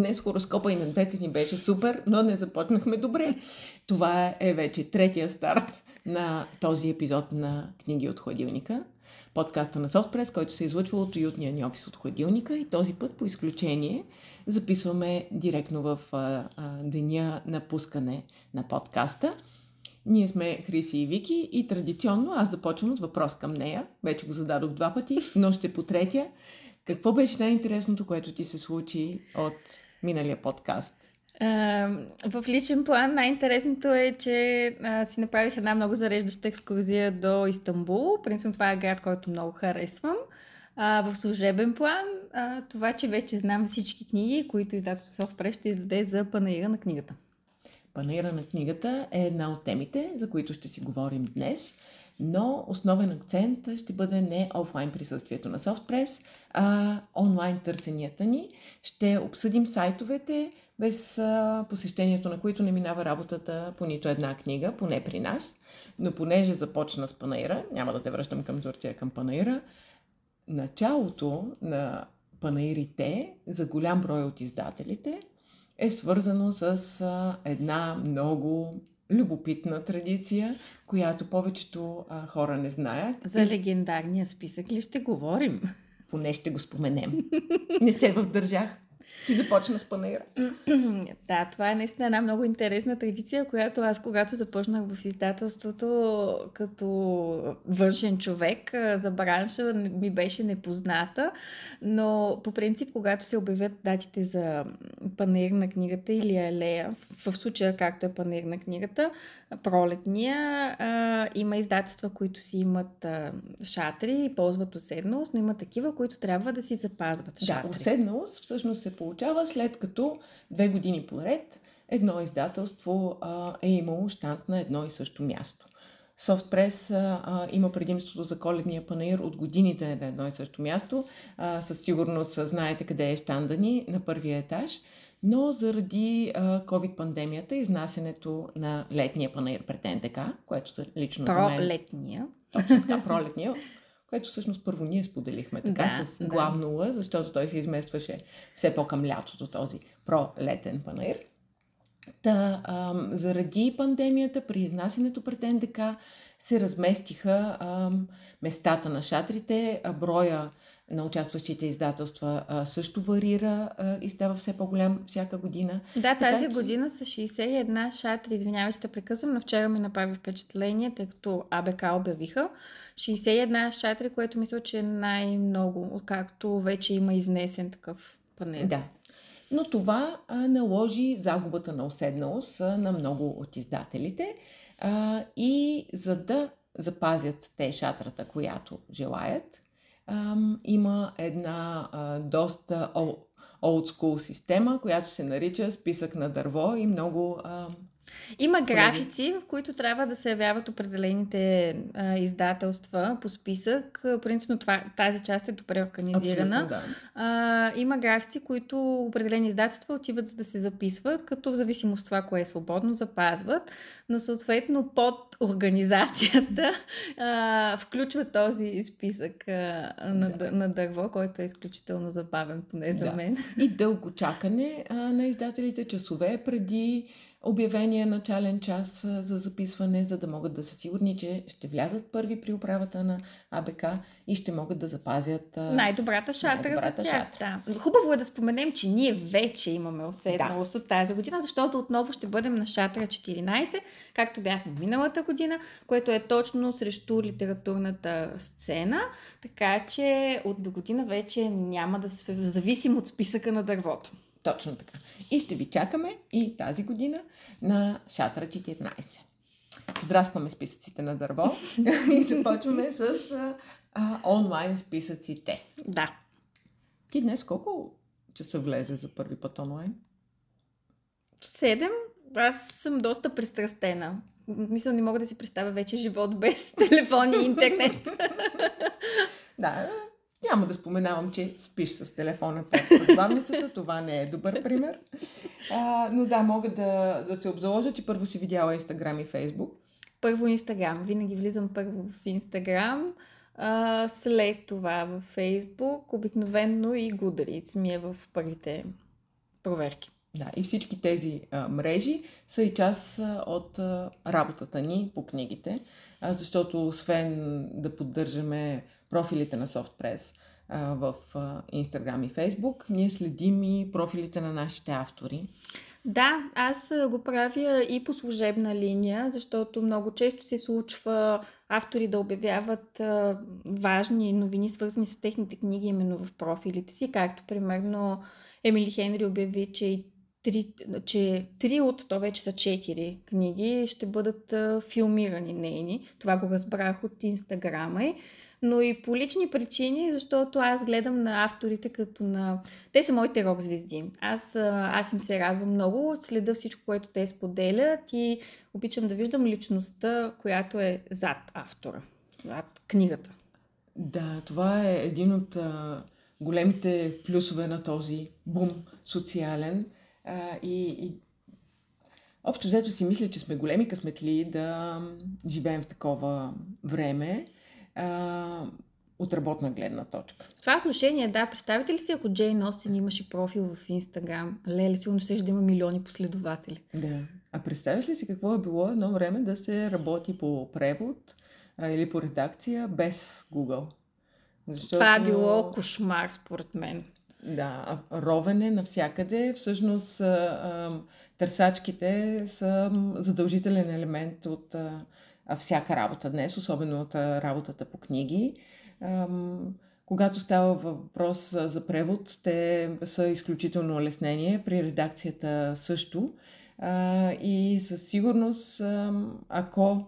Днес хороскопа и на двете ни беше супер, но не започнахме добре. Това е вече третия старт на този епизод на Книги от хладилника. Подкаста на Софтпрес, който се излъчва от уютния ни офис от хладилника и този път по изключение записваме директно в а, а, деня на пускане на подкаста. Ние сме Хриси и Вики и традиционно аз започвам с въпрос към нея. Вече го зададох два пъти, но ще по третия. Какво беше най-интересното, което ти се случи от миналия подкаст? в личен план най-интересното е, че а, си направих една много зареждаща екскурзия до Истанбул. Принципно това е град, който много харесвам. А, в служебен план, а, това, че вече знам всички книги, които издателство Софпрес ще издаде за панаира на книгата. Панаира на книгата е една от темите, за които ще си говорим днес, но основен акцент ще бъде не офлайн присъствието на Софтпрес, а онлайн търсенията ни. Ще обсъдим сайтовете, без посещението на които не минава работата по нито една книга, поне при нас. Но понеже започна с Панаира, няма да те връщам към Турция, към Панаира, началото на панаирите за голям брой от издателите е свързано с една много любопитна традиция, която повечето а, хора не знаят. За легендарния списък ли ще говорим? Поне ще го споменем. Не се въздържах. Ти започна с панера. да, това е наистина една много интересна традиция, която аз, когато започнах в издателството като външен човек за бранша, ми беше непозната. Но по принцип, когато се обявят датите за панер на книгата или алея, в случая както е панер на книгата, пролетния, има издателства, които си имат шатри и ползват уседналост, но има такива, които трябва да си запазват шатри. Да, уседналост всъщност се получава след като две години поред едно издателство а, е имало щант на едно и също място. Софтпрес а, има предимството за коледния панаир от годините на едно и също място. А, със сигурност знаете къде е щанда ни на първия етаж. Но заради а, COVID-пандемията, изнасянето на летния панаир пред НДК, което лично Про за мен... Пролетния. Точно така, пролетния, което всъщност първо ние споделихме така да, с главно Л, защото той се изместваше все по-към лятото този пролетен панаир. Та, а, заради пандемията, при изнасянето пред НДК се разместиха а, местата на шатрите, а, броя на участващите издателства а, също варира а, и става все по-голям всяка година. Да, така, тази че... година са 61 шатри, извинявай, ще прекъсвам, но вчера ми направи впечатление, тъй като АБК обявиха 61 шатри, което мисля, че е най-много, откакто вече има изнесен такъв панел. Да, но това а, наложи загубата на уседналост а, на много от издателите а, и за да запазят те шатрата, която желаят, а, има една а, доста school система, която се нарича списък на дърво и много а, има графици, в които трябва да се явяват определените а, издателства по списък. Принципно това, тази част е добре организирана. да. а, има графици, които определени издателства отиват за да се записват, като в зависимост от това, кое е свободно, запазват. Но съответно под организацията а, включва този списък а, на, да. на дърво, който е изключително забавен, поне за да. мен. И дълго чакане а, на издателите, часове преди обявения начален час за записване, за да могат да са сигурни, че ще влязат първи при управата на АБК и ще могат да запазят най-добрата шатра най-добрата за тях. Шатра. Да. Хубаво е да споменем, че ние вече имаме уседналост да. от тази година, защото отново ще бъдем на шатра 14, както бяхме миналата година, което е точно срещу литературната сцена, така че от до година вече няма да се зависим от списъка на дървото. Точно така. И ще ви чакаме и тази година на Шатра 14. Здраскваме списъците на дърво и започваме с а, а, онлайн списъците. Да. Ти днес колко часа влезе за първи път онлайн? Седем. Аз съм доста пристрастена. Мисля, не мога да си представя вече живот без телефон и интернет. да, няма да споменавам, че спиш с телефона под възглавницата. Това не е добър пример. А, но да, мога да, да се обзаложа, че първо си видяла Инстаграм и Фейсбук. Първо Инстаграм. Винаги влизам първо в Инстаграм. А, след това в Фейсбук. Обикновенно и Goodreads ми е в първите проверки. Да, и всички тези а, мрежи са и част а, от а, работата ни по книгите, а, защото освен да поддържаме профилите на SoftPress в Instagram и Facebook, ние следим и профилите на нашите автори. Да, аз го правя и по служебна линия, защото много често се случва автори да обявяват важни новини, свързани с техните книги именно в профилите си, както примерно Емили Хенри обяви, че три, че три от, то вече са четири книги, ще бъдат филмирани нейни. Това го разбрах от Инстаграма но и по лични причини, защото аз гледам на авторите като на... Те са моите рок звезди. Аз, аз им се радвам много, следа всичко, което те споделят и обичам да виждам личността, която е зад автора, зад книгата. Да, това е един от а, големите плюсове на този бум социален. А, и, и общо взето си мисля, че сме големи късметли да живеем в такова време а, от работна гледна точка. В това отношение, да, представите ли си, ако Джейн Остин имаше профил в Инстаграм, леле, сигурно ще да има милиони последователи. Да. А представяш ли си какво е било едно време да се работи по превод а, или по редакция без Google? Защото... Това е било кошмар, според мен. Да, ровене навсякъде. Всъщност търсачките са задължителен елемент от всяка работа днес, особено от работата по книги. Когато става въпрос за превод, те са изключително улеснение, при редакцията също. И със сигурност, ако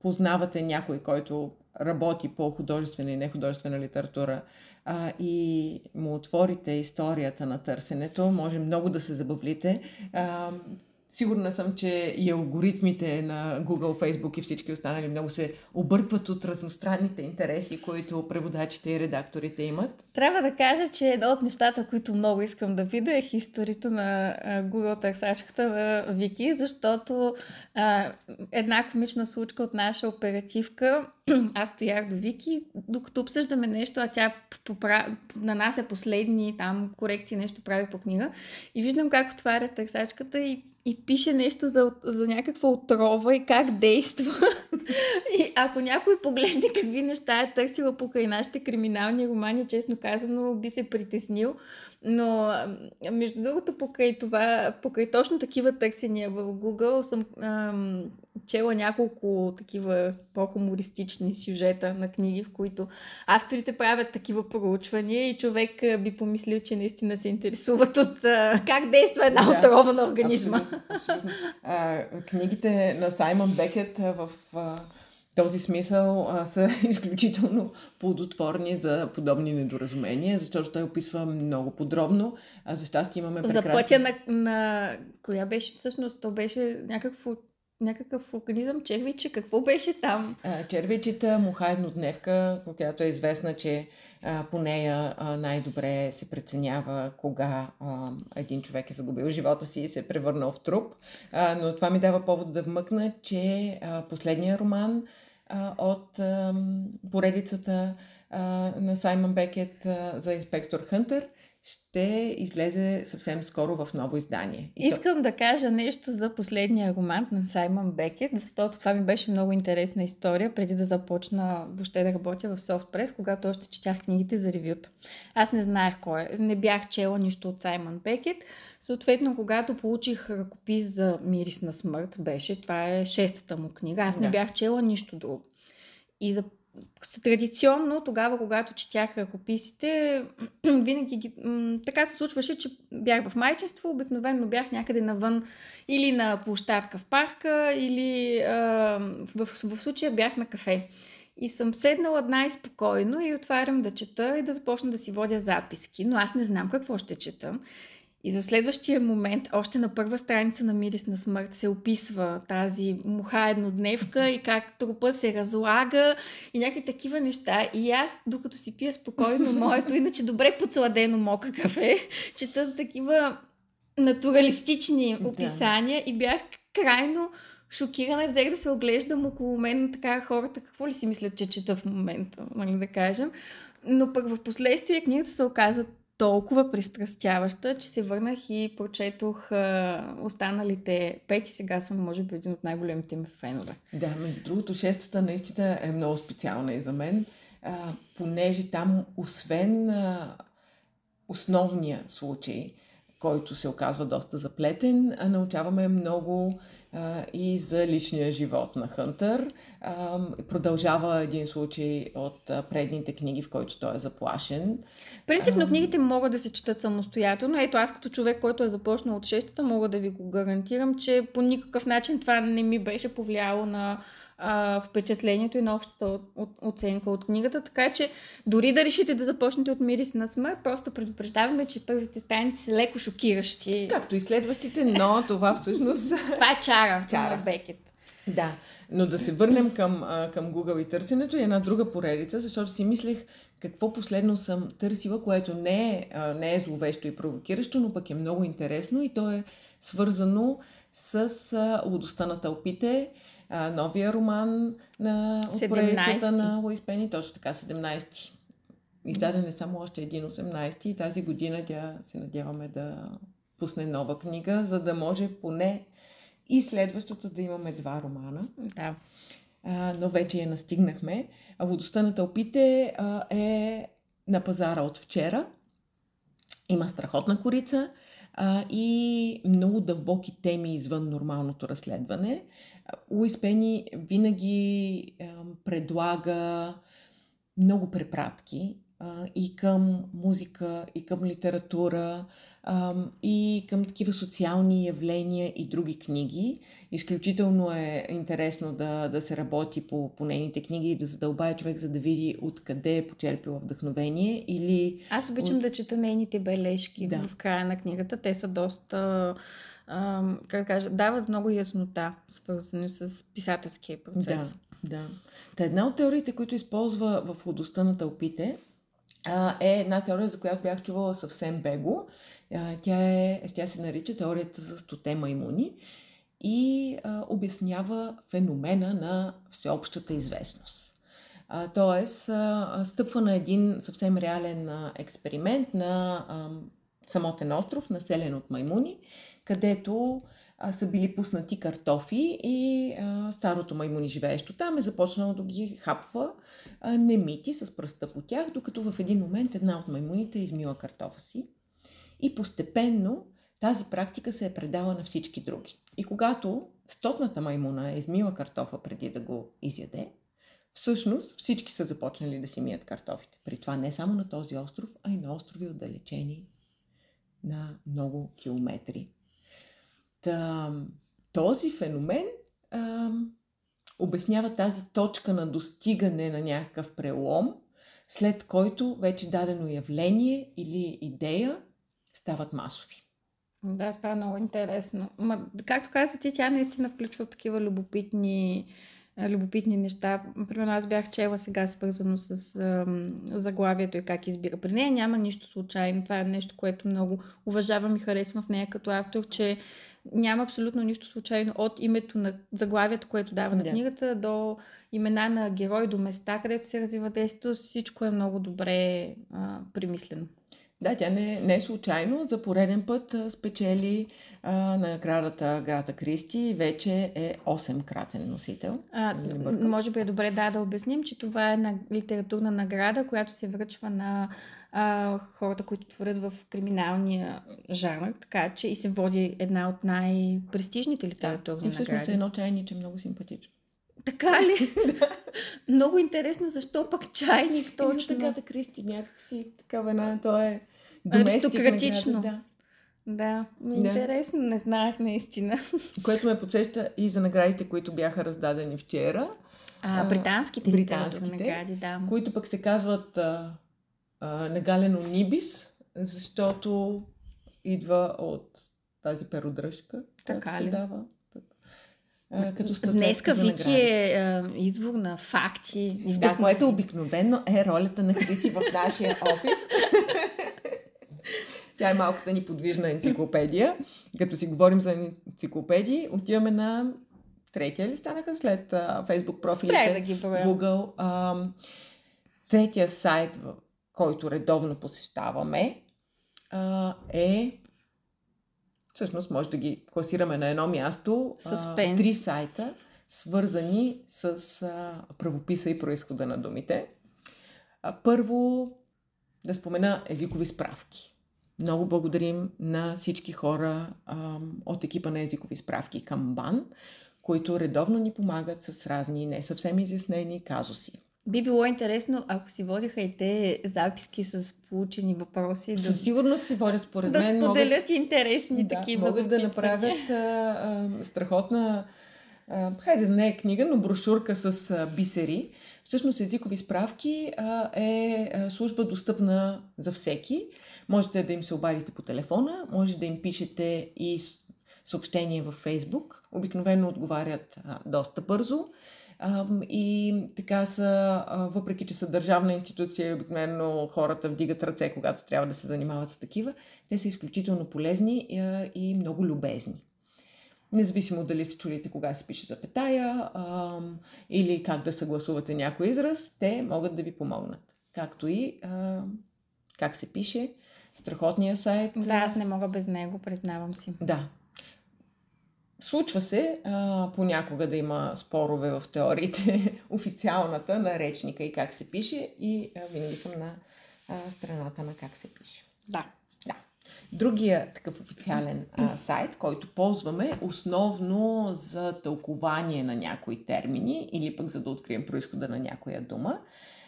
познавате някой, който работи по художествена и нехудожествена литература а, и му отворите историята на търсенето, може много да се забавлите. А, Сигурна съм, че и алгоритмите на Google, Facebook и всички останали много се объркват от разностранните интереси, които преводачите и редакторите имат. Трябва да кажа, че едно от нещата, които много искам да видя е историто на Google търсачката на Вики, защото а, една комична случка от наша оперативка аз стоях до Вики, докато обсъждаме нещо, а тя попра... нанася последни там корекции, нещо прави по книга. И виждам как отваря търсачката и и пише нещо за, за някаква отрова и как действа. и ако някой погледне какви неща е търсила покрай нашите криминални романи, честно казано, би се притеснил. Но, между другото, покрай това, покрай точно такива търсения в Google съм ам, чела няколко такива по-хумористични сюжета на книги, в които авторите правят такива проучвания и човек би помислил, че наистина се интересуват от а, как действа една да, отрова на организма. Абсолютно, абсолютно. А, книгите на Саймон Бекет в а, този смисъл а, са изключително плодотворни за подобни недоразумения, защото той описва много подробно. А за щастие имаме прекрасни... За пътя на, на... Коя беше всъщност? То беше някакво някакъв организъм, червиче, какво беше там? Червичета, муха еднодневка, която е известна, че а, по нея а, най-добре се преценява кога а, един човек е загубил живота си и се е превърнал в труп. А, но това ми дава повод да вмъкна, че а, последния роман от поредицата на Саймън Бекет за инспектор Хънтър ще излезе съвсем скоро в ново издание. И Искам то... да кажа нещо за последния роман на Саймън Бекет, защото това ми беше много интересна история, преди да започна въобще да работя в SoftPress, когато още четях книгите за ревюта. Аз не знаех кой е. Не бях чела нищо от Саймън Бекет. Съответно, когато получих ръкопис за Мирис на смърт, беше, това е шестата му книга, аз да. не бях чела нищо друго. И за традиционно, тогава, когато четях ръкописите, винаги м- така се случваше, че бях в майчество, обикновено бях някъде навън или на площадка в парка, или а, в, в, в случая бях на кафе. И съм седнала най-спокойно и отварям да чета и да започна да си водя записки, но аз не знам какво ще чета. И за следващия момент, още на първа страница на Мирис на смърт, се описва тази муха еднодневка и как трупа се разлага и някакви такива неща. И аз, докато си пия спокойно моето, иначе добре подсладено мока кафе, чета за такива натуралистични описания да. и бях крайно шокирана и взех да се оглеждам около мен така хората, какво ли си мислят, че чета в момента, нали да кажем. Но пък в последствие книгата се оказа толкова пристрастяваща, че се върнах и прочетох а, останалите пет и сега съм, може би, един от най-големите ми фенове. Да, между другото, шестата наистина е много специална и за мен, а, понеже там, освен а, основния случай, който се оказва доста заплетен, научаваме много а, и за личния живот на Хънтър. А, продължава един случай от а, предните книги, в който той е заплашен. Принципно книгите могат да се четат самостоятелно. Ето аз като човек, който е започнал от шестата, мога да ви го гарантирам, че по никакъв начин това не ми беше повлияло на а, впечатлението и на общата от, от, оценка от книгата. Така че дори да решите да започнете от Мирис на смърт, просто предупреждаваме, че първите страници са леко шокиращи. Както и следващите, но това всъщност... това е чара, чара. на Бекет. Да, но да се върнем към, към Google и търсенето и една друга поредица, защото си мислех какво последно съм търсила, което не е, не е зловещо и провокиращо, но пък е много интересно и то е свързано с лудостта на тълпите, а, новия роман на от поредицата на Луис Пени, точно така, 17-ти. Издаден е само още един 18-ти и тази година тя се надяваме да пусне нова книга, за да може поне и следващата да имаме два романа. Да. А, но вече я настигнахме. А водостта на тълпите а, е на пазара от вчера. Има страхотна корица а, и много дълбоки теми извън нормалното разследване. Луис Пени винаги а, предлага много препратки а, и към музика, и към литература, и към такива социални явления и други книги. Изключително е интересно да, да се работи по, по нейните книги и да задълбае човек, за да види откъде е почерпила вдъхновение или... Аз обичам от... да чета нейните бележки да. в края на книгата. Те са доста как кажа, дават много яснота, свързани с писателския процес. Да, да. Та една от теориите, които използва в лудостта на тълпите, е една теория, за която бях чувала съвсем бего. Тя, е, тя се нарича теорията за стоте маймуни и а, обяснява феномена на всеобщата известност. А, тоест, а, стъпва на един съвсем реален а, експеримент на а, самотен остров, населен от маймуни, където а, са били пуснати картофи и а, старото маймуни живеещо там е започнало да ги хапва а, немити с пръста по тях, докато в един момент една от маймуните е измила картофа си. И постепенно тази практика се е предала на всички други. И когато стотната маймуна е измила картофа преди да го изяде, всъщност всички са започнали да си мият картофите. При това не само на този остров, а и на острови отдалечени на много километри Та, този феномен а, обяснява тази точка на достигане на някакъв прелом, след който вече дадено явление или идея стават масови. Да, това е много интересно. Ма, както каза ти, тя наистина включва такива любопитни, любопитни неща. Примерно аз бях чела сега свързано с ам, заглавието и как избира. При нея няма нищо случайно. Това е нещо, което много уважавам и харесвам в нея като автор, че няма абсолютно нищо случайно от името на заглавието, което дава на книгата, до имена на герои, до места, където се развива действието. Всичко е много добре а, примислено. Да, тя не, не е случайно. За пореден път спечели а, наградата Грата Кристи и вече е 8-кратен носител. А, може би е добре да, да обясним, че това е на литературна награда, която се връчва на а, хората, които творят в криминалния жанр, така че и се води една от най-престижните литературни да, и всъщност награди. е едно чайниче много симпатично. Така ли? да. Много интересно, защо пък чайник точно? така да Кристи някакси такава една, то е Аристократично. Да. Да, ми е да. интересно, не знаех наистина. Което ме подсеща и за наградите, които бяха раздадени вчера. А, британските, британските награди, да. Които пък се казват а, а, Негалено Нибис, защото идва от тази перодръжка, така ли? се дава. А, като Днеска Вики е а, извор на факти. Да, което обикновено е ролята на Хриси в нашия офис. Тя е малката ни подвижна енциклопедия. Като си говорим за енциклопедии, отиваме на третия ли станаха след а, Facebook профилите? Да ги Google. А, третия сайт, който редовно посещаваме, а, е всъщност може да ги класираме на едно място. А, три сайта, свързани с а, правописа и происхода на думите. А, първо да спомена езикови справки. Много благодарим на всички хора а, от екипа на езикови справки към БАН, които редовно ни помагат с разни не съвсем изяснени казуси. Би било интересно, ако си водиха и те записки с получени въпроси. Със да, сигурност си водят според да мен. Да споделят могат, интересни да, такива Могат да направят а, а, страхотна, а, хайде да не е книга, но брошурка с бисери. Всъщност езикови справки е служба достъпна за всеки. Можете да им се обадите по телефона, може да им пишете и съобщение във Фейсбук. Обикновено отговарят доста бързо. И така са, въпреки че са държавна институция, обикновено хората вдигат ръце, когато трябва да се занимават с такива, те са изключително полезни и много любезни. Независимо дали се чудите кога се пише запетая а, или как да съгласувате някой израз, те могат да ви помогнат. Както и а, как се пише, страхотния сайт. Да, аз не мога без него, признавам си. Да, Случва се а, понякога да има спорове в теориите, официалната на речника и как се пише и а, винаги съм на а, страната на как се пише. Да. Да. Другия такъв официален а, сайт, който ползваме основно за тълкование на някои термини или пък за да открием происхода на някоя дума,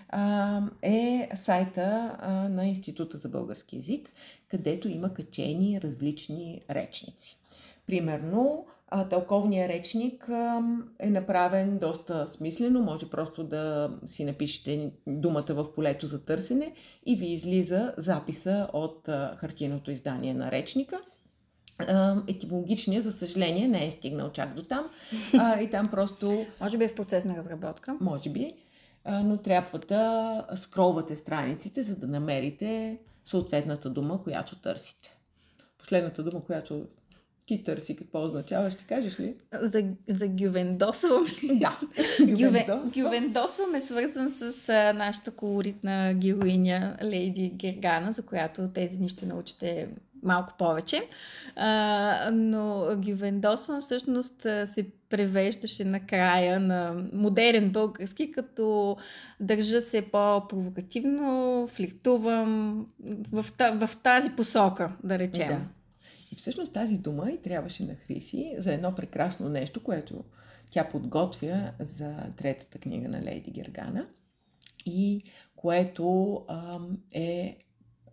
а, е сайта а, на Института за български язик, където има качени различни речници. Примерно, тълковният речник е направен доста смислено. Може просто да си напишете думата в полето за търсене и ви излиза записа от а, хартийното издание на речника. етимологичният, за съжаление, не е стигнал чак до там. А, и там просто... Може би е в процес на разработка. Може би. А, но трябва да скролвате страниците, за да намерите съответната дума, която търсите. Последната дума, която ти търси какво означава, ще кажеш ли? За, за гювендосвам. Да. Гювендосвам е свързан с а, нашата колоритна героиня Лейди Гергана, за която тези дни ще научите малко повече. А, но Гювендосвам всъщност се превеждаше на края на модерен български, като държа се по-провокативно, фликтувам в, в тази посока, да речем. Да. И всъщност тази дума и трябваше на Хриси за едно прекрасно нещо, което тя подготвя за третата книга на Лейди Гергана и което ам, е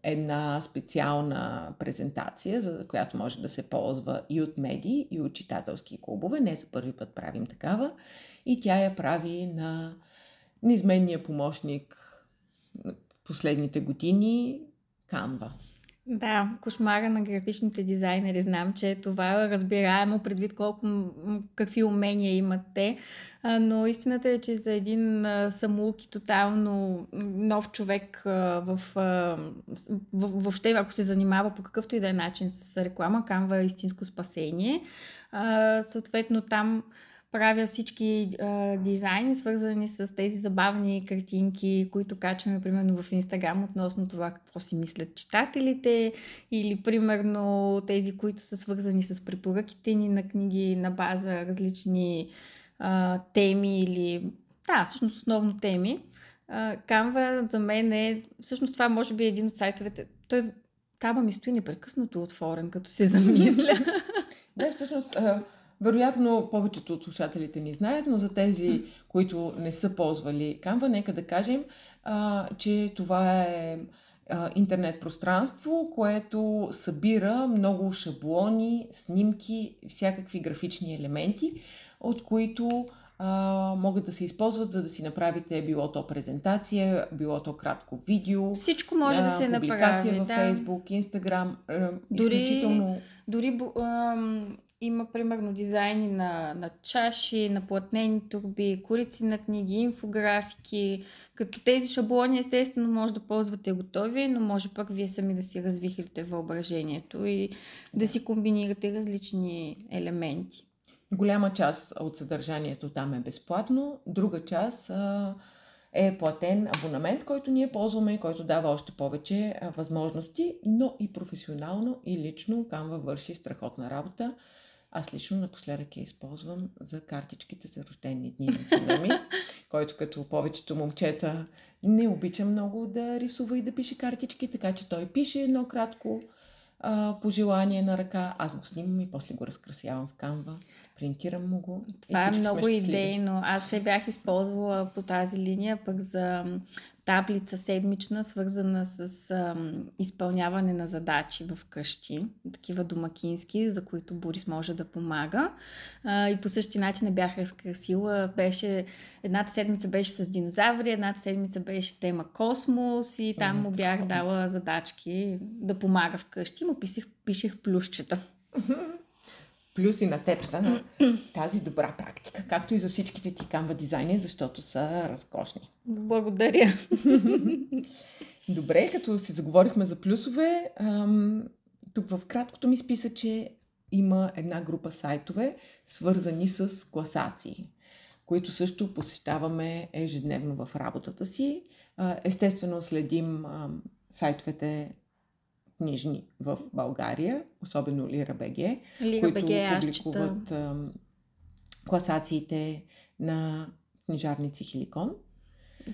една специална презентация, за която може да се ползва и от медии, и от читателски клубове. Не за първи път правим такава. И тя я прави на неизменния помощник последните години Канва. Да, кошмара на графичните дизайнери. Знам, че това е разбираемо предвид колко, какви умения имат те, но истината е, че за един самоук и тотално нов човек в, въобще, ако се занимава по какъвто и да е начин с реклама, камва истинско спасение. Съответно там правя всички а, дизайни, свързани с тези забавни картинки, които качваме, примерно, в Инстаграм относно това какво си мислят читателите, или, примерно, тези, които са свързани с препоръките ни на книги на база различни а, теми или... Да, всъщност основно теми. Канва за мен е... Всъщност това може би е един от сайтовете. Той таба ми стои непрекъснато отворен, като се замисля. Да, всъщност вероятно, повечето от слушателите ни знаят, но за тези, които не са ползвали Canva, нека да кажем, а, че това е а, интернет пространство, което събира много шаблони, снимки, всякакви графични елементи, от които а, могат да се използват, за да си направите било то презентация, било то кратко видео. Всичко може а, да се направи. Публикация в да. Facebook, Instagram. А, дори, изключително... Дори ам, има примерно дизайни на, на чаши, на платнени турби, корици на книги, инфографики. Като тези шаблони, естествено, може да ползвате готови, но може пък вие сами да си развихрите въображението и да си комбинирате различни елементи. Голяма част от съдържанието там е безплатно, друга част е платен абонамент, който ние ползваме и който дава още повече възможности, но и професионално и лично Canva върши страхотна работа. Аз лично напоследък я използвам за картичките за рождени дни на сина ми, който като повечето момчета не обича много да рисува и да пише картички, така че той пише едно кратко а, пожелание на ръка, аз го снимам и после го разкрасявам в канва, принтирам му го. Това е много идейно. Аз се бях използвала по тази линия пък за таблица седмична, свързана с а, изпълняване на задачи в къщи, такива домакински, за които Борис може да помага. А, и по същия начин не бях разкрасила. Беше, едната седмица беше с динозаври, едната седмица беше тема космос и там му бях дала задачки да помага вкъщи. Му писах, пишех плюсчета. плюси на теб са на тази добра практика, както и за всичките ти камва дизайни, защото са разкошни. Благодаря. Добре, като си заговорихме за плюсове, ам, тук в краткото ми списа, че има една група сайтове, свързани с класации, които също посещаваме ежедневно в работата си. Естествено, следим сайтовете книжни в България, особено Лира БГ, Лира които БГ, публикуват а, класациите на книжарници Хиликон.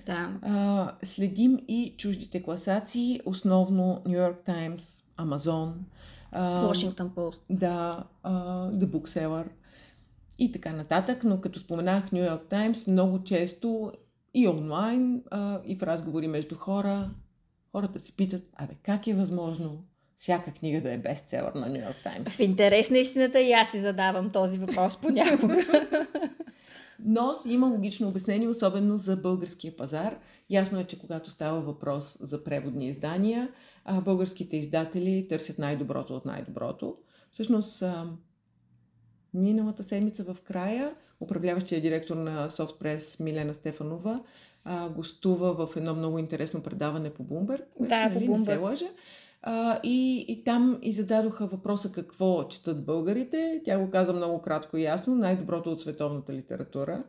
Да. А, следим и чуждите класации, основно New York Times, Amazon, а, Washington Post. Да, а, The Bookseller и така нататък. Но като споменах New York Times, много често и онлайн, а, и в разговори между хора, хората се питат, абе, как е възможно всяка книга да е бестселър на Нью Йорк Таймс? В интерес на истината и аз си задавам този въпрос понякога. Но има логично обяснение, особено за българския пазар. Ясно е, че когато става въпрос за преводни издания, българските издатели търсят най-доброто от най-доброто. Всъщност, миналата седмица в края, управляващия директор на Softpress Милена Стефанова а, гостува в едно много интересно предаване по Bloomberg. Да, нали, по Bloomberg. Не се лъжа. А, и, и там и зададоха въпроса какво четат българите. Тя го каза много кратко и ясно. Най-доброто от световната литература.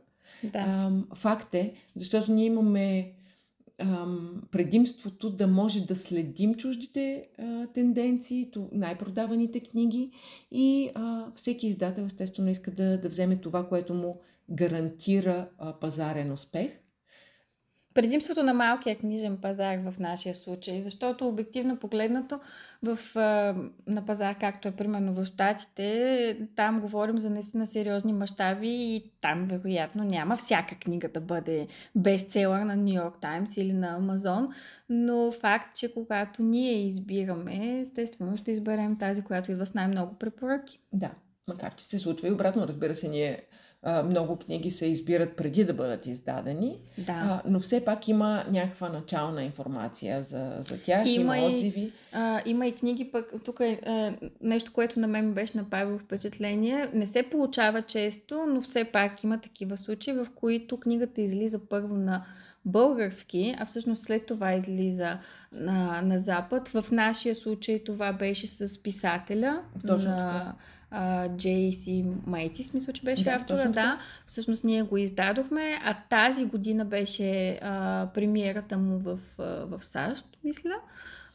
Да. А, факт е, защото ние имаме ам, предимството да може да следим чуждите а, тенденции, най-продаваните книги и а, всеки издател естествено иска да, да вземе това, което му гарантира а, пазарен успех. Предимството на малкия книжен пазар в нашия случай, защото обективно погледнато в, на пазар, както е примерно в Штатите, там говорим за наистина сериозни мащаби и там вероятно няма всяка книга да бъде бестселър на Нью Йорк Таймс или на Амазон, но факт, че когато ние избираме, естествено ще изберем тази, която идва с най-много препоръки. Да, макар че се случва и обратно, разбира се, ние много книги се избират преди да бъдат издадени, да. а, но все пак има някаква начална информация за, за тях, има, има отзиви. И, а, има и книги, пък тук е а, нещо, което на мен беше направило впечатление. Не се получава често, но все пак има такива случаи, в които книгата излиза първо на български, а всъщност след това излиза на, на Запад. В нашия случай това беше с писателя Точно на, така Джейси Майтис, мисля, че беше да, автора. Да, всъщност ние го издадохме, а тази година беше а, премиерата му в, а, в САЩ, мисля.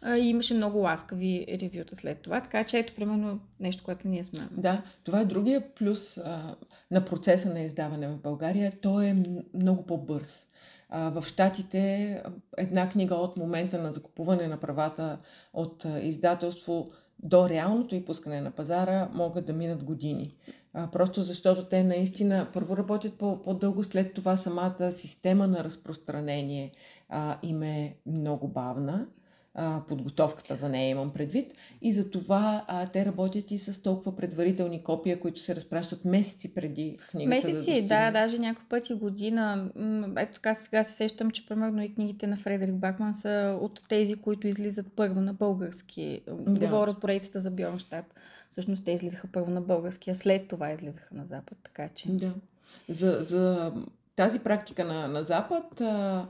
А, и имаше много ласкави ревюта след това. Така че ето, примерно, нещо, което ние сме. Да, това е другия плюс а, на процеса на издаване в България. Той е много по-бърз. В Штатите една книга от момента на закупуване на правата от издателство до реалното и пускане на пазара могат да минат години. Просто защото те наистина първо работят по, по-дълго, след това самата система на разпространение им е много бавна а, подготовката за нея имам предвид. И за това а, те работят и с толкова предварителни копия, които се разпращат месеци преди книгата. Месеци, да, да даже някой пъти година. Ето така сега се сещам, че примерно и книгите на Фредерик Бакман са от тези, които излизат първо на български. Да. Говорят поредицата за Бьорнштадт. Всъщност те излизаха първо на български, а след това излизаха на Запад. Така че. Да. За, за тази практика на, на Запад. А,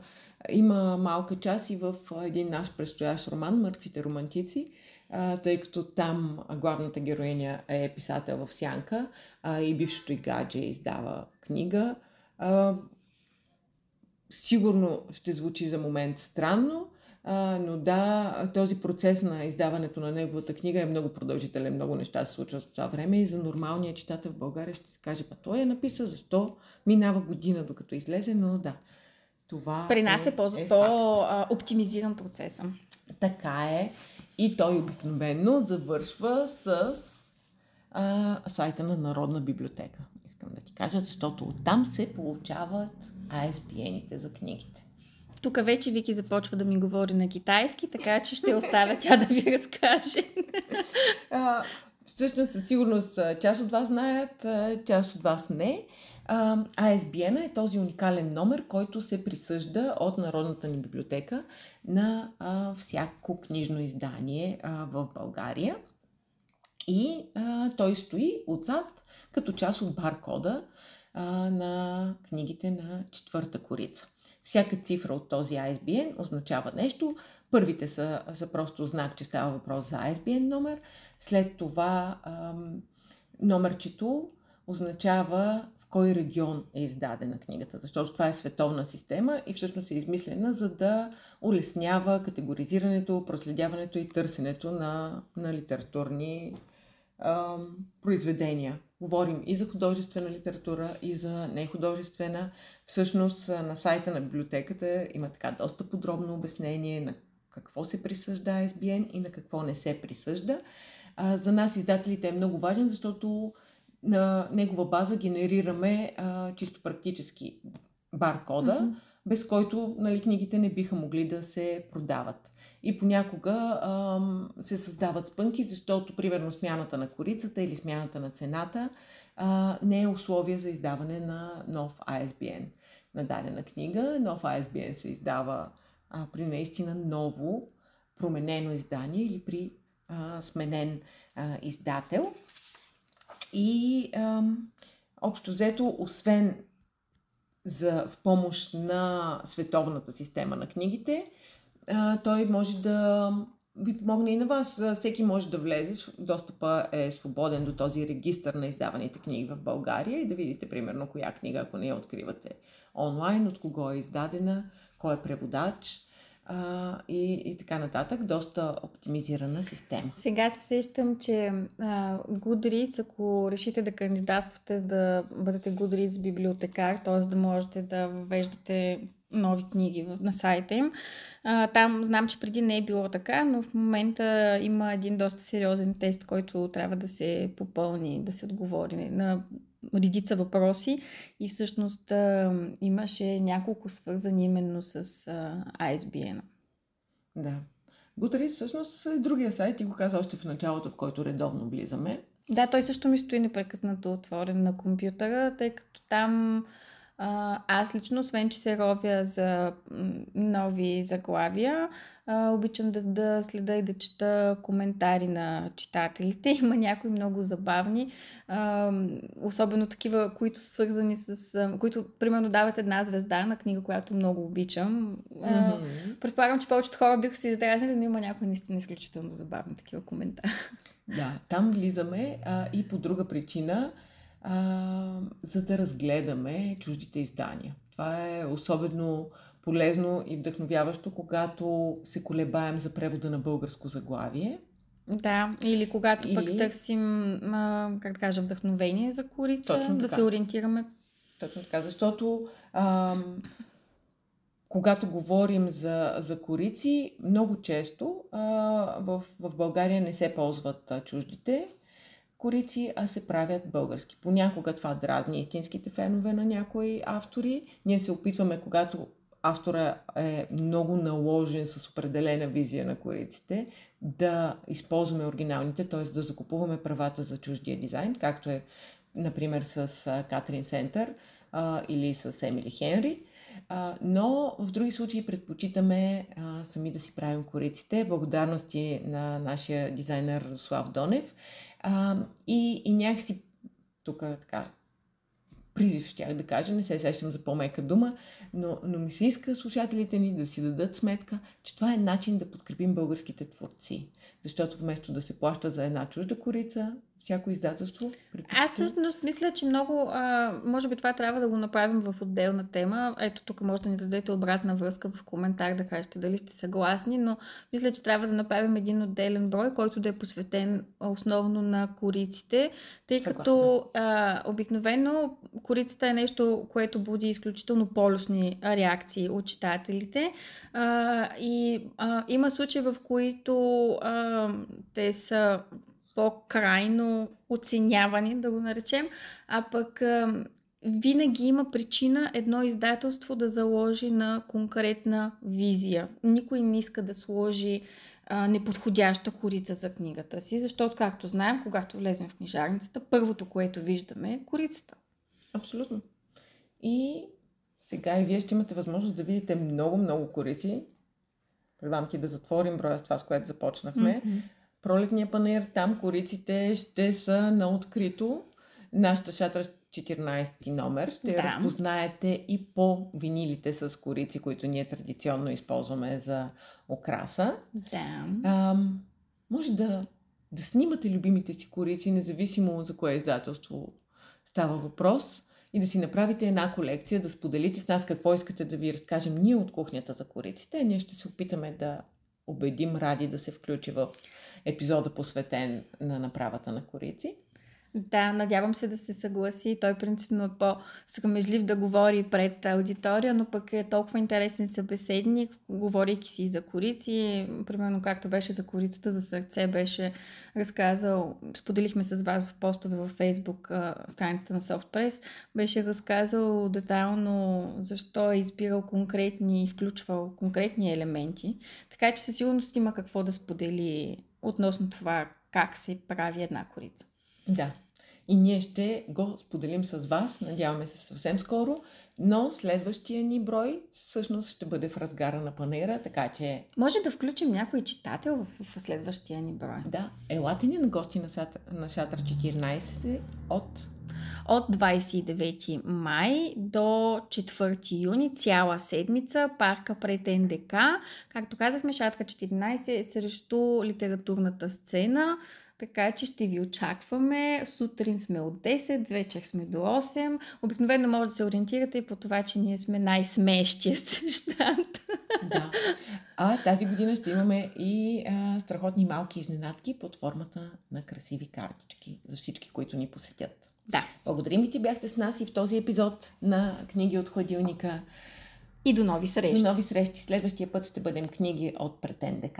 има малка част и в един наш предстоящ роман Мъртвите романтици, тъй като там главната героиня е писател в Сянка и бившото и гадже издава книга. сигурно ще звучи за момент странно, но да, този процес на издаването на неговата книга е много продължителен, много неща се случват в това време и за нормалния читател в България ще се каже, па той е написа, защо минава година докато излезе, но да. Това При нас е, е, по, е по-оптимизиран процеса. Така е. И той обикновено завършва с а, сайта на Народна библиотека. Искам да ти кажа, защото оттам се получават ISBN-ите за книгите. Тук вече Вики започва да ми говори на китайски, така че ще оставя тя да ви разкаже. А, всъщност, със сигурност, част от вас знаят, част от вас не. ISBN е този уникален номер, който се присъжда от Народната ни библиотека на всяко книжно издание в България. И той стои отзад като част от баркода а, на книгите на четвърта корица. Всяка цифра от този ISBN означава нещо. Първите са, са просто знак, че става въпрос за ISBN номер. След това номерчето означава в кой регион е издадена книгата, защото това е световна система и всъщност е измислена за да улеснява категоризирането, проследяването и търсенето на, на литературни ам, произведения. Говорим и за художествена литература, и за нехудожествена. Всъщност на сайта на библиотеката има така доста подробно обяснение на какво се присъжда ISBN и на какво не се присъжда. А, за нас издателите е много важен, защото на негова база генерираме а, чисто практически баркода, mm-hmm. без който нали, книгите не биха могли да се продават. И понякога ам, се създават спънки, защото, примерно, смяната на корицата или смяната на цената а, не е условие за издаване на нов ISBN на дадена книга. Нов ISBN се издава а, при наистина ново, променено издание или при а, сменен а, издател. И ам, общо взето, освен за, в помощ на световната система на книгите, а, той може да ви помогне и на вас. Всеки може да влезе, достъпа е свободен до този регистр на издаваните книги в България и да видите примерно коя книга, ако не я откривате онлайн, от кого е издадена, кой е преводач а, и, и така нататък. Доста оптимизирана система. Сега се сещам, че а, Goodreads, ако решите да кандидатствате да бъдете Goodreads библиотекар, т.е. да можете да въвеждате нови книги на сайта им. Там знам, че преди не е било така, но в момента има един доста сериозен тест, който трябва да се попълни, да се отговори на редица въпроси и всъщност а, имаше няколко свързани именно с а, ISBN. Да. Goodreads всъщност е другия сайт и го каза още в началото, в който редовно влизаме. Да, той също ми стои непрекъснато отворен на компютъра, тъй като там а, аз лично, освен че се ровя за нови заглавия, а, обичам да, да следа и да чета коментари на читателите. Има някои много забавни, а, особено такива, които са свързани с... А, които, примерно, дават една звезда на книга, която много обичам. А, mm-hmm. Предполагам, че повечето хора биха се издразнили, но има някои наистина изключително забавни такива коментари. Да, там влизаме а, и по друга причина а, за да разгледаме чуждите издания. Това е особено полезно и вдъхновяващо, когато се колебаем за превода на българско заглавие. Да, или когато или... пък търсим, а, как да кажа, вдъхновение за корица, Точно да се ориентираме. Точно така, защото а, когато говорим за, за корици, много често а, в, в България не се ползват а, чуждите корици, а се правят български. Понякога това дразни истинските фенове на някои автори. Ние се опитваме, когато автора е много наложен с определена визия на кориците, да използваме оригиналните, т.е. да закупуваме правата за чуждия дизайн, както е, например, с Катрин Сентър или с Емили Хенри. но в други случаи предпочитаме сами да си правим кориците. Благодарности на нашия дизайнер Слав Донев. А, и, и някакси тук така призив, щях да кажа, не се сещам за по-мека дума, но, но ми се иска слушателите ни да си дадат сметка, че това е начин да подкрепим българските творци. Защото вместо да се плаща за една чужда корица, всяко издателство. Аз всъщност мисля, че много, а, може би това трябва да го направим в отделна тема. Ето тук може да ни дадете обратна връзка в коментар да кажете дали сте съгласни, но мисля, че трябва да направим един отделен брой, който да е посветен основно на кориците, тъй Съгласна. като а, обикновено корицата е нещо, което буди изключително полюсни реакции от читателите а, и а, има случаи, в които а, те са по-крайно оценявани, да го наречем, а пък винаги има причина едно издателство да заложи на конкретна визия. Никой не иска да сложи а, неподходяща корица за книгата си, защото, както знаем, когато влезем в книжарницата, първото, което виждаме е корицата. Абсолютно. И сега и вие ще имате възможност да видите много-много корици. Предам ти да затворим броя с това, с което започнахме. Mm-hmm пролетния панер, там кориците ще са на открито. Нашата шатра 14 номер ще да. разпознаете и по винилите с корици, които ние традиционно използваме за окраса. Да. А, може да, да снимате любимите си корици, независимо за кое издателство става въпрос и да си направите една колекция, да споделите с нас какво искате да ви разкажем ние от кухнята за кориците. Ние ще се опитаме да убедим Ради да се включи в епизода посветен на направата на корици. Да, надявам се да се съгласи. Той принципно е по-срамежлив да говори пред аудитория, но пък е толкова интересен събеседник, говорейки си за корици. Примерно както беше за корицата за сърце, беше разказал, споделихме с вас в постове във Facebook страницата на SoftPress, беше разказал детайлно защо е избирал конкретни и включвал конкретни елементи. Така че със сигурност има какво да сподели относно това как се прави една корица. Да. И ние ще го споделим с вас, надяваме се съвсем скоро, но следващия ни брой всъщност ще бъде в разгара на панера, така че... Може да включим някой читател в, следващия ни брой. Да, елате ни на гости на, Сат... на Шатър 14 от от 29 май до 4 юни, цяла седмица, парка пред НДК. Както казахме, Шатка 14 е срещу литературната сцена. Така че ще ви очакваме. Сутрин сме от 10, вечер сме до 8. Обикновено може да се ориентирате и по това, че ние сме най-смещия щант. Да. А тази година ще имаме и а, страхотни малки изненадки под формата на красиви картички за всички, които ни посетят. Да. Благодарим ви, че бяхте с нас и в този епизод на Книги от хладилника. И до нови срещи. До нови срещи. Следващия път ще бъдем книги от Претен ДК.